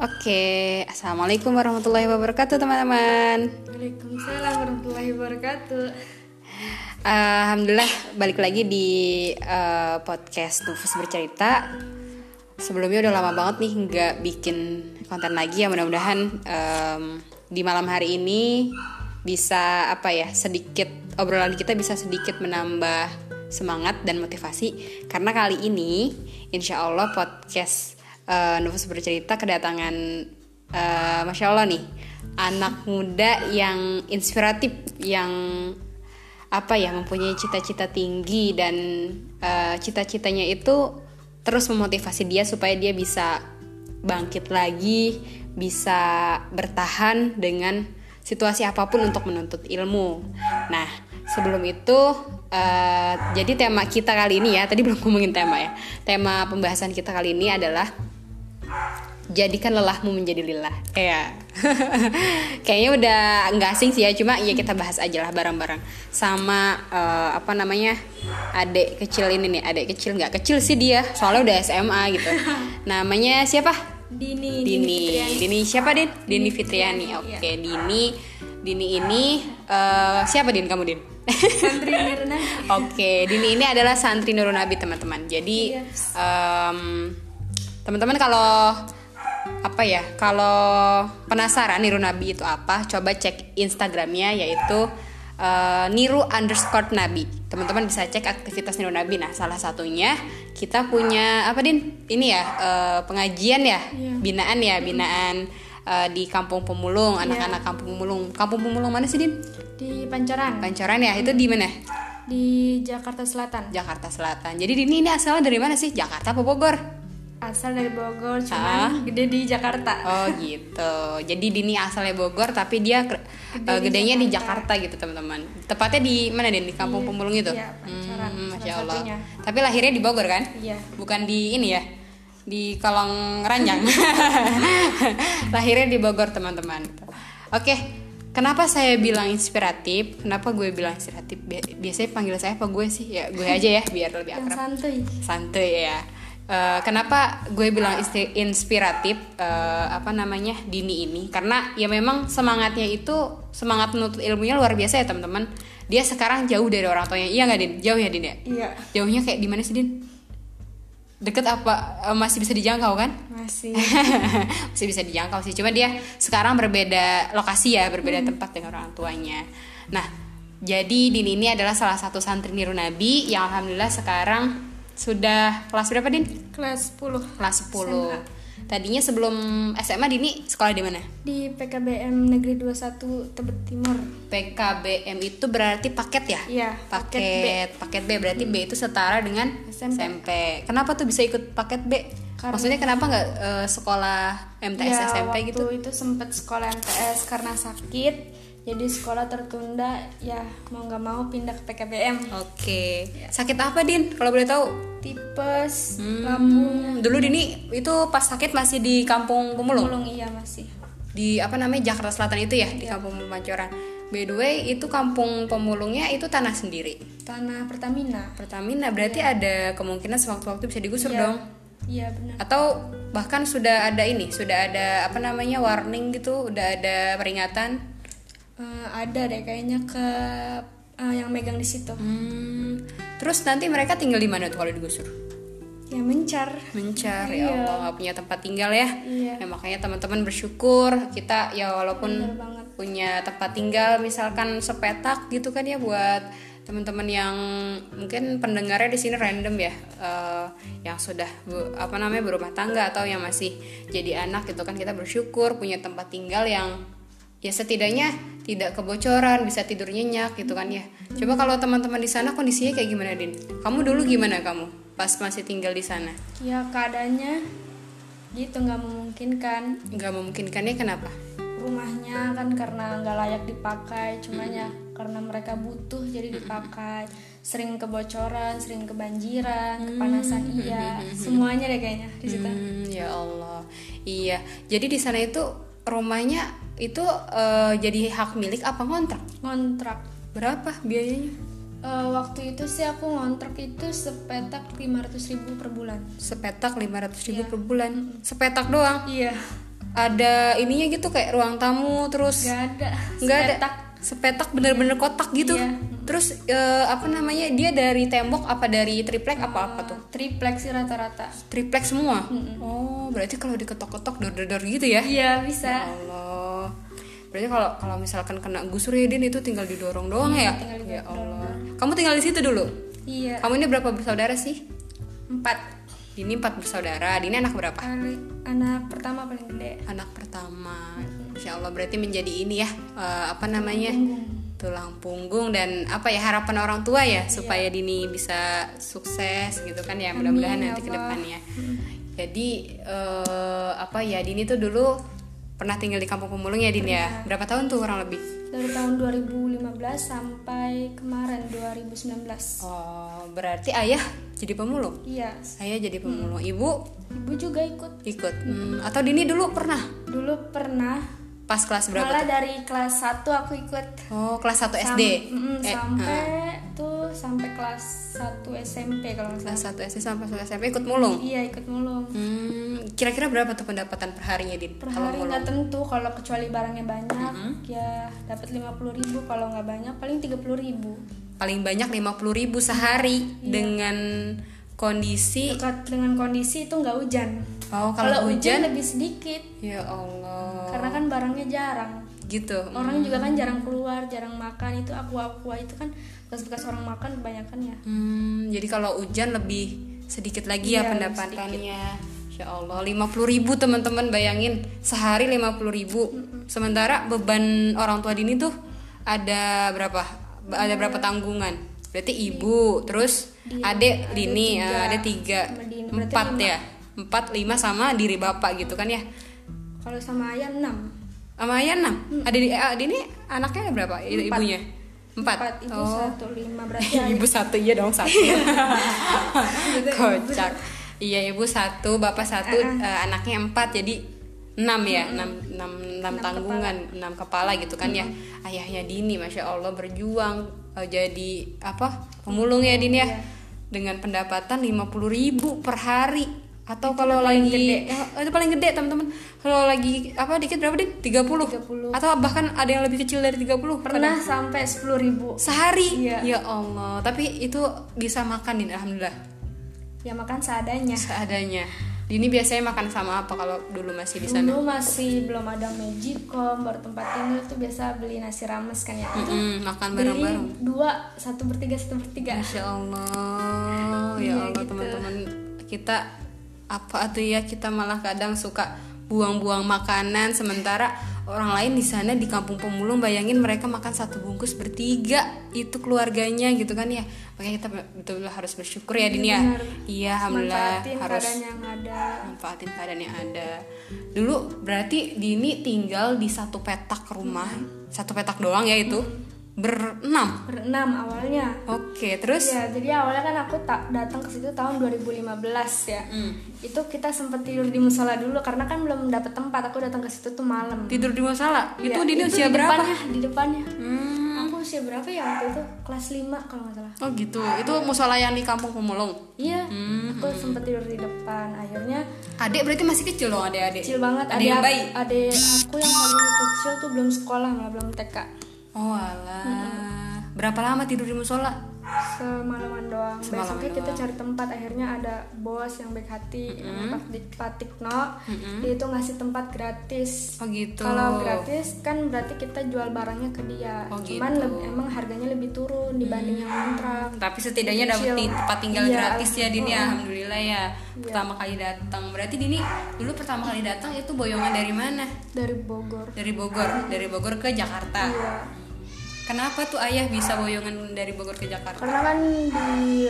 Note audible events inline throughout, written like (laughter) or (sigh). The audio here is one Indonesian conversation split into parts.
Oke, assalamualaikum warahmatullahi wabarakatuh teman-teman. Waalaikumsalam warahmatullahi wabarakatuh. Alhamdulillah balik lagi di uh, podcast Nufus bercerita. Sebelumnya udah lama banget nih nggak bikin konten lagi ya mudah-mudahan um, di malam hari ini bisa apa ya sedikit obrolan kita bisa sedikit menambah semangat dan motivasi karena kali ini insya Allah podcast uh, Nufus bercerita kedatangan uh, masya Allah nih anak muda yang inspiratif yang apa ya mempunyai cita-cita tinggi dan uh, cita-citanya itu terus memotivasi dia supaya dia bisa bangkit lagi, bisa bertahan dengan situasi apa pun untuk menuntut ilmu. Nah, sebelum itu uh, jadi tema kita kali ini ya, tadi belum ngomongin tema ya. Tema pembahasan kita kali ini adalah jadikan lelahmu menjadi lillah. Ya. (laughs) Kayaknya udah nggak asing sih ya, cuma ya kita bahas aja lah bareng-bareng. Sama uh, apa namanya? Adik kecil ini nih, adik kecil nggak kecil sih dia, soalnya udah SMA gitu. (laughs) Namanya siapa? Dini. Dini. Dini, Dini siapa Din? Dini, Dini Fitriani. Iya. Oke, okay, Dini. Dini ini uh, siapa Din kamu Din? Santri Nurunabi. (laughs) Oke, okay, Dini ini adalah santri Nurunabi teman-teman. Jadi yes. um, teman-teman kalau apa ya kalau penasaran niru nabi itu apa coba cek instagramnya yaitu uh, niru underscore nabi. Teman-teman bisa cek aktivitas niru nabi. Nah salah satunya kita punya apa din? Ini ya uh, pengajian ya yeah. binaan ya binaan uh, di kampung pemulung iya. anak-anak yeah. kampung pemulung. Kampung pemulung mana sih din? Di pancoran. Pancoran ya itu di mana? Di Jakarta Selatan. Jakarta Selatan. Jadi ini ini asalnya dari mana sih? Jakarta apa Bogor asal dari Bogor cuman ah? gede di Jakarta oh (laughs) gitu jadi Dini asalnya Bogor tapi dia gede uh, gedenya di Jakarta. di Jakarta gitu teman-teman tepatnya di mana deh di kampung iya, pemulung itu iya, hmm, masya Allah satunya. tapi lahirnya di Bogor kan iya bukan di ini ya di Kolong Ranjang (laughs) lahirnya di Bogor teman-teman oke Kenapa saya bilang inspiratif? Kenapa gue bilang inspiratif? Biasanya panggil saya apa gue sih? Ya gue aja ya biar lebih akrab. Santuy. Santuy ya Uh, kenapa gue bilang inspiratif uh, apa namanya Dini ini? Karena ya memang semangatnya itu semangat menuntut ilmunya luar biasa ya teman-teman. Dia sekarang jauh dari orang tuanya. Iya nggak Din? Jauh ya Din ya? Iya. Jauhnya kayak di mana sih Din? Deket apa uh, masih bisa dijangkau kan? Masih. (laughs) Masih bisa dijangkau sih. Cuma dia sekarang berbeda lokasi ya berbeda hmm. tempat dengan orang tuanya. Nah jadi Dini ini adalah salah satu santri Niru Nabi yang alhamdulillah sekarang sudah kelas berapa Din? Kelas 10 Kelas 10 SMA. Tadinya sebelum SMA Dini sekolah di mana? Di PKBM Negeri 21 Tebet Timur PKBM itu berarti paket ya? Iya Paket, paket B. Paket B berarti hmm. B itu setara dengan SMP. SMP Kenapa tuh bisa ikut paket B? Karena Maksudnya kenapa nggak uh, sekolah MTS ya, SMP gitu? waktu itu sempet sekolah MTS karena sakit jadi sekolah tertunda ya mau nggak mau pindah ke PKBM oke ya. sakit apa din kalau boleh tahu tipes hmm. lambung dulu dini itu pas sakit masih di kampung pemulung pemulung iya masih di apa namanya Jakarta Selatan itu ya, ya. di iya. kampung Pancoran by the way itu kampung pemulungnya itu tanah sendiri tanah Pertamina Pertamina berarti ya. ada kemungkinan sewaktu-waktu bisa digusur ya. dong iya benar atau bahkan sudah ada ini sudah ada apa namanya warning gitu udah ada peringatan uh, ada deh kayaknya ke uh, yang megang di situ. Hmm. Terus nanti mereka tinggal di mana tuh kalau digusur? Ya mencar. Mencar ya iya. Allah nggak punya tempat tinggal ya. Iya. Ya makanya teman-teman bersyukur kita ya walaupun punya tempat tinggal misalkan sepetak gitu kan ya buat teman-teman yang mungkin pendengarnya di sini random ya uh, yang sudah apa namanya berumah tangga atau yang masih jadi anak gitu kan kita bersyukur punya tempat tinggal yang ya setidaknya tidak kebocoran bisa tidur nyenyak gitu kan ya. Coba kalau teman-teman di sana kondisinya kayak gimana din? Kamu dulu gimana kamu pas masih tinggal di sana? Ya keadaannya gitu nggak memungkinkan. Nggak memungkinkannya kenapa? Rumahnya kan karena nggak layak dipakai cuma ya karena mereka butuh jadi dipakai sering kebocoran sering kebanjiran kepanasan iya. Semuanya deh kayaknya di situ hmm, ya Allah. Iya. Jadi di sana itu rumahnya itu uh, jadi hak milik apa ngontrak? Ngontrak. Berapa biayanya? Uh, waktu itu sih aku ngontrak itu sepetak 500 ribu per bulan. Sepetak 500 ribu yeah. per bulan? Sepetak doang? Iya. Ada ininya gitu kayak ruang tamu terus nggak ada. Nggak ada Sepetak. bener-bener kotak gitu. Iya. terus eh, apa namanya dia dari tembok apa dari triplek apa apa tuh? triplek sih rata-rata. Triplek semua? Oh berarti kalau diketok-ketok dor-dor gitu ya? Iya bisa. Allah. Berarti kalau kalau misalkan kena gusur ya Din itu tinggal didorong doang ya? tinggal ya Allah. kamu tinggal di situ dulu? Iya. Kamu ini berapa bersaudara sih? Empat. Dini empat bersaudara Dini anak berapa? Anak pertama paling gede. Anak pertama Insya Allah berarti menjadi ini ya eh, apa namanya? Tulang punggung dan apa ya harapan orang tua ya supaya Dini bisa sukses gitu kan ya mudah-mudahan Amin, ya nanti ke depannya. Jadi eh, apa ya Dini tuh dulu pernah tinggal di kampung pemulung ya Dini ya? Berapa tahun tuh kurang lebih? Dari tahun 2015 sampai kemarin 2019 oh berarti ayah jadi pemulung? Iya. Saya jadi pemulung. Ibu? Ibu juga ikut. Ikut. Hmm, atau Dini dulu pernah? Dulu pernah pas kelas berapa malah dari kelas 1 aku ikut. Oh kelas 1 SD Mm, Eh, sampai tuh sampai kelas 1 SMP kalau nggak salah. kelas 1 SD sampai kelas SMP ikut mulung. iya ikut mulung. Hmm, kira-kira berapa tuh pendapatan per harinya Din? per Kalau hari nggak tentu kalau kecuali barangnya banyak ya dapat 50.000 ribu kalau nggak banyak paling 30.000 ribu. Paling banyak 50.000 ribu sehari Iya. dengan kondisi dekat dengan kondisi itu nggak hujan Oh, kalau hujan lebih sedikit ya Allah. karena kan barangnya jarang Gitu. orang juga kan jarang keluar jarang makan itu aqua aqua itu kan bekas-bekas orang makan kebanyakan ya Hmm, jadi kalau hujan lebih sedikit lagi ya Iya, lebih pendapatannya. Ya Allah, 50.000 ribu teman-teman bayangin sehari 50.000 ribu. Sementara beban orang tua Dini tuh ada berapa? Ada berapa tanggungan? Berarti ibu, terus adek Dini, tiga. eh, ada tiga, Dini, berarti empat lima. ya, empat lima sama diri bapak gitu kan ya? kalau sama ayah 6 Sama ayah enam. Ada di eh, Dini anaknya ada berapa? Ibunya? Empat. empat. Ibu Oh. satu lima berarti (laughs) ibu satu iya dong satu. (laughs) Kocak. Iya ibu satu bapak satu eh, anaknya empat jadi enam ya? Enam enam enam tanggungan enam kepala gitu kan ya? Ayahnya Dini masya Allah berjuang eh, jadi apa? Pemulung ya Dini ya? Dengan pendapatan 50.000 ribu per hari atau kalau lagi ya, itu paling gede teman-teman. Kalau lagi apa dikit berapa deh 30. 30. atau bahkan ada yang lebih kecil dari 30 pernah sampai 10.000 ribu. Sehari? Iya. ya Allah. Tapi itu bisa makan din alhamdulillah. Ya makan seadanya. Seadanya. Dini biasanya makan sama apa kalau dulu masih di sana? Dulu masih belum ada magicom baru tempat tinggal tuh biasa beli nasi rames kan ya. Itu Mm-mm, makan bareng-bareng. dua satu bertiga satu bertiga Masya Allah. Ya Iya, Allah gitu. teman-teman. Kita apa tuh ya kita malah kadang suka buang-buang makanan sementara orang lain di sana di kampung pemulung bayangin mereka makan satu bungkus bertiga itu keluarganya gitu kan ya. Makanya kita betul harus bersyukur ya Din ya. Benar. iya alhamdulillah manfaatin harus keadaan yang ada. Manfaatin keadaan yang ada. Dulu berarti Dini tinggal di satu petak rumah. Satu petak doang ya itu berenam. Berenam awalnya. Oke terus? Ya jadi awalnya kan aku tak datang ke situ tahun 2015 ya. Hmm. itu kita sempat tidur di musola dulu karena kan belum dapet tempat. Aku datang ke situ tuh malam. Tidur di musola? Itu Ya, Dini usia di berapa? depannya, di depannya. Hmm. aku usia berapa ya waktu itu? Kelas 5 kalau nggak salah. Oh gitu. Itu musola yang di kampung pemulung iya Hmm. aku sempat tidur di depan. Akhirnya adik berarti masih kecil dong adik-adik? Kecil banget. Ada yang bayi? ada aku yang paling kecil tuh belum sekolah malah belum TK oh alah. Berapa lama tidur di musola? Semalaman doang. Semalaman besoknya kita cari tempat akhirnya ada bos yang baik hati yang Pak Dik- Pak Tikno dia itu ngasih tempat gratis. Oh gitu. Kalau gratis kan berarti kita jual barangnya ke dia. Oh, cuman gitu. lebih- emang harganya lebih turun dibanding yang kontrak. Tapi setidaknya dapat tempat tinggal Iya, gratis ya Dini oh. alhamdulillah ya. Pertama kali datang. Berarti Dini dulu pertama kali datang itu boyongan dari mana? Dari Bogor. Dari Bogor. Dari Bogor ke Jakarta. Iya kenapa tuh ayah bisa boyongan dari Bogor ke Jakarta karena kan di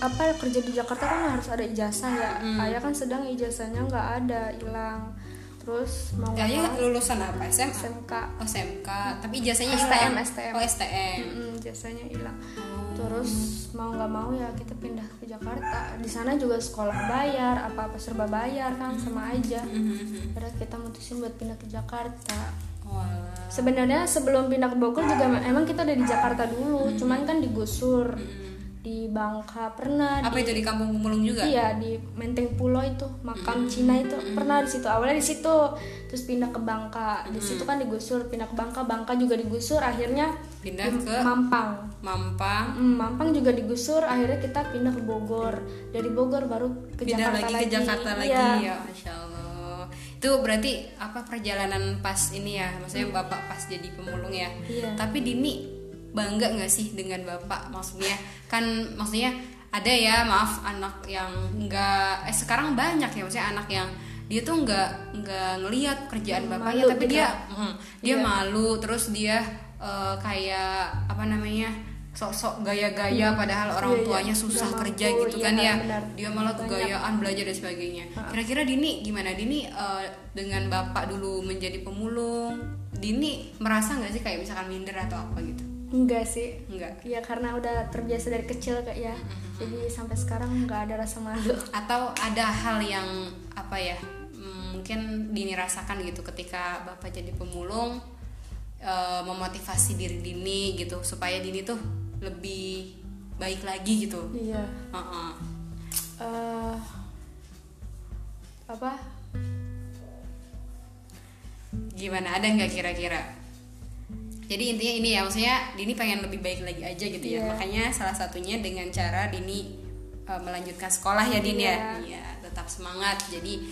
apa kerja di Jakarta kan harus ada ijazah ya Hmm. ayah kan sedang ijazahnya nggak ada hilang terus mau nggak ayah lulusan apa SMA SMK oh SMK tapi ijazahnya STM. STM. oh STM Mm, ijazahnya hilang Oh. terus mau nggak mau ya kita pindah ke Jakarta di sana juga sekolah bayar apa apa serba bayar kan sama aja. Akhirnya kita mutusin buat pindah ke Jakarta. Sebenarnya sebelum pindah ke Bogor juga emang kita udah di Jakarta dulu cuman kan digusur di Bangka pernah apa di, itu di kampung pemulung juga? Iya di Menteng Pulo itu makam Cina itu pernah di situ awalnya di situ terus pindah ke Bangka. Di situ kan digusur pindah ke Bangka Bangka juga digusur akhirnya pindah di ke Mampang. Mampang. Hmm, Mampang juga digusur akhirnya kita pindah ke Bogor. Dari Bogor baru ke pindah Jakarta lagi ke Jakarta lagi Iya. ya masya Allah itu berarti apa perjalanan pas ini ya maksudnya bapak pas jadi pemulung ya Iya. tapi Dini bangga nggak sih dengan bapak maksudnya kan maksudnya ada ya maaf anak yang nggak eh sekarang banyak ya maksudnya anak yang dia tuh nggak nggak ngelihat kerjaan bapaknya Malu tapi gitu. dia mm, dia Iya. malu terus dia eh, kayak apa namanya sok-sok gaya-gaya padahal orang Iya, iya. tuanya susah Nggak kerja mampu, gitu iya, kan ya. benar. dia malah kegayaan belajar dan sebagainya. Kira-kira Dini gimana? Dini eh, dengan bapak dulu menjadi pemulung Dini merasa nggak sih kayak misalkan minder atau apa gitu? Enggak sih. Enggak ya karena udah terbiasa dari kecil kak ya. Jadi sampai sekarang nggak ada rasa malu. (laughs) Atau ada hal yang apa ya mm, mungkin Dini rasakan gitu ketika bapak jadi pemulung eh, memotivasi diri Dini gitu supaya Dini tuh lebih baik lagi gitu. Iya. Heeh. eh apa? Gimana? Ada nggak kira-kira? Jadi intinya ini ya maksudnya Dini pengen lebih baik lagi aja gitu ya. Iya. makanya salah satunya dengan cara Dini uh, melanjutkan sekolah ya Dini ya. Iya. Iya, tetap semangat. Jadi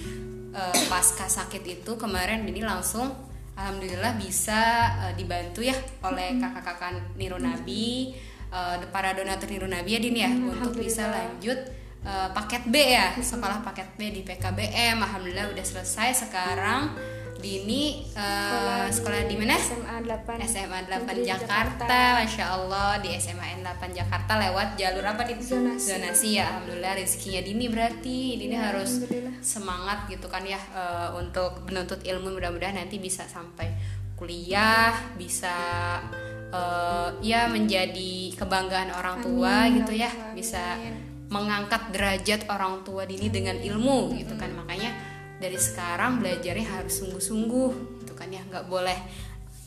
uh, pasca sakit itu kemarin Dini langsung alhamdulillah bisa uh, dibantu ya oleh kakak-kakak Niru Nabi uh, para donatur Niru Nabi ya ya untuk bisa lanjut uh, paket B ya sekolah paket B di PKBM alhamdulillah udah selesai sekarang Dini uh, sekolah di mana? SMA 8 SMA 8 Negeri Jakarta. Masya Allah di SMA 8 Jakarta lewat jalur apa nih? Zonasi. ya Alhamdulillah rezekinya Dini berarti Dini Ya, harus semangat gitu kan ya eh, untuk menuntut ilmu mudah-mudahan nanti bisa sampai kuliah bisa eh, ya menjadi kebanggaan orang tua Amin, gitu ya. Allahumma bisa amin. mengangkat derajat orang tua Dini dengan ilmu gitu kan. Makanya dari sekarang belajarnya harus sungguh-sungguh gitu kan ya. Nggak boleh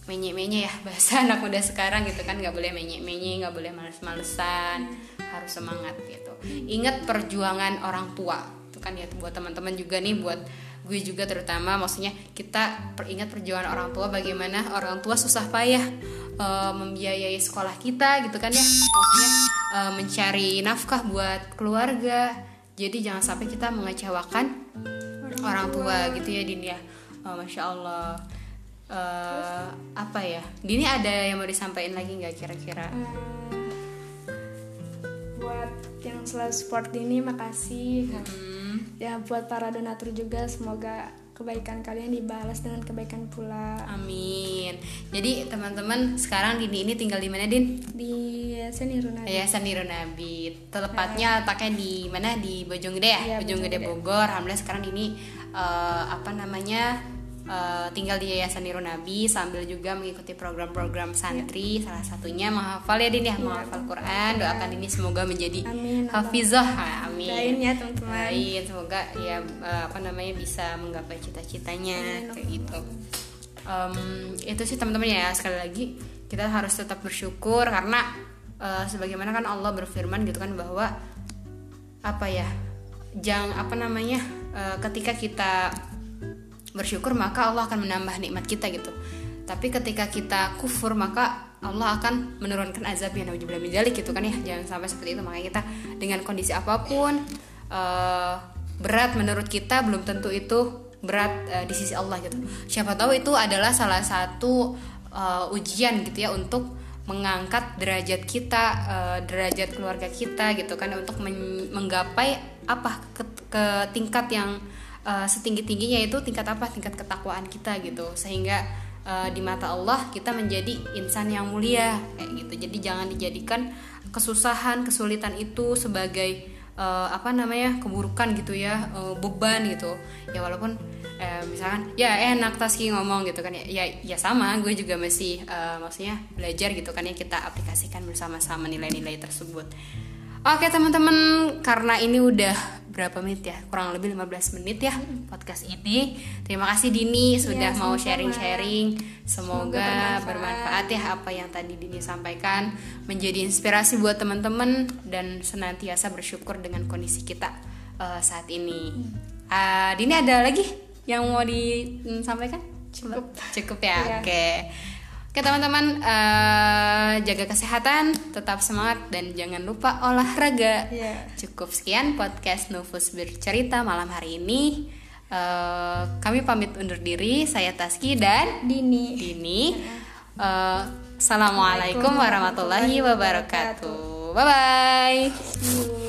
menye-menye ya. Bahasa (laughs) anak muda sekarang gitu kan. Nggak boleh menye-menye nggak boleh males-malesan. Harus semangat gitu. Ingat perjuangan orang tua. Itu kan ya buat teman-teman juga nih buat gue juga terutama maksudnya kita per- ingat perjuangan orang tua bagaimana orang tua susah payah eh, membiayai sekolah kita gitu kan ya. Maksudnya eh, mencari nafkah buat keluarga. Jadi jangan sampai kita mengecewakan orang tua gitu ya Din ya. Oh, masya Allah. Eh, apa ya? Dini ada yang mau disampaikan lagi nggak kira-kira? Eh, buat yang selalu support ini makasih. Hmm, ya buat para donatur juga semoga kebaikan kalian dibalas dengan kebaikan pula. Amin. Jadi teman-teman sekarang Dini ini tinggal di mana Din? Di Yayasan Nabi Telepatnya letaknya di mana? Di Bojonggede ya? Iya, Bojonggede Bojonggede. Bogor. Alhamdulillah sekarang Dini eh, apa namanya eh, tinggal di Yayasan Nirun Nabi sambil juga mengikuti program-program santri. Iya. salah satunya menghafal ya Din ya menghafal Quran doakan Dini semoga menjadi Amin, hafizah. Ah, amin. Doain ya teman-teman. Doain semoga ya eh, apa namanya bisa menggapai cita-citanya kayak gitu. Em, itu sih teman-teman ya. Sekali lagi kita harus tetap bersyukur karena eh, sebagaimana kan Allah berfirman gitu kan bahwa apa ya jangan apa namanya eh, ketika kita bersyukur maka Allah akan menambah nikmat kita gitu. Tapi ketika kita kufur maka Allah akan menurunkan azab yang nauzubillah min dzalik gitu kan ya. Jangan sampai seperti itu. Makanya kita dengan kondisi apa pun eh, berat menurut kita belum tentu itu berat eh, di sisi Allah gitu. Siapa tahu itu adalah salah satu eh, ujian gitu ya untuk mengangkat derajat kita eh, derajat keluarga kita gitu kan untuk men- menggapai apa ke, ke tingkat yang uh, setinggi tingginya itu tingkat apa? Tingkat ketakwaan kita gitu. Sehingga uh, di mata Allah kita menjadi insan yang mulia kayak gitu. Jadi jangan dijadikan kesusahan kesulitan itu sebagai uh, apa namanya keburukan gitu ya uh, beban gitu. Ya walaupun eh, misalkan ya enak Taski ngomong gitu kan ya. Ya, ya sama gue juga masih uh, maksudnya belajar gitu kan ya kita aplikasikan bersama-sama nilai-nilai tersebut Oke teman-teman, karena ini udah berapa menit ya? Kurang lebih 15 menit ya podcast ini. Terima kasih Dini sudah Iya, mau sharing-sharing. Semoga Semoga bermanfaat ya apa yang tadi Dini sampaikan, menjadi inspirasi buat teman-teman dan senantiasa bersyukur dengan kondisi kita eh, saat ini. Ah, Dini ada lagi yang mau disampaikan? Cukup. Cukup ya. Iya. Oke. Oke teman-teman, eh, jaga kesehatan, tetap semangat dan jangan lupa olahraga. Iya. Cukup sekian podcast Novus bercerita malam hari ini. Eh, kami pamit undur diri. Saya Taski dan Dini Dini. Eh, Assalamualaikum warahmatullahi wabarakatuh. Bye bye.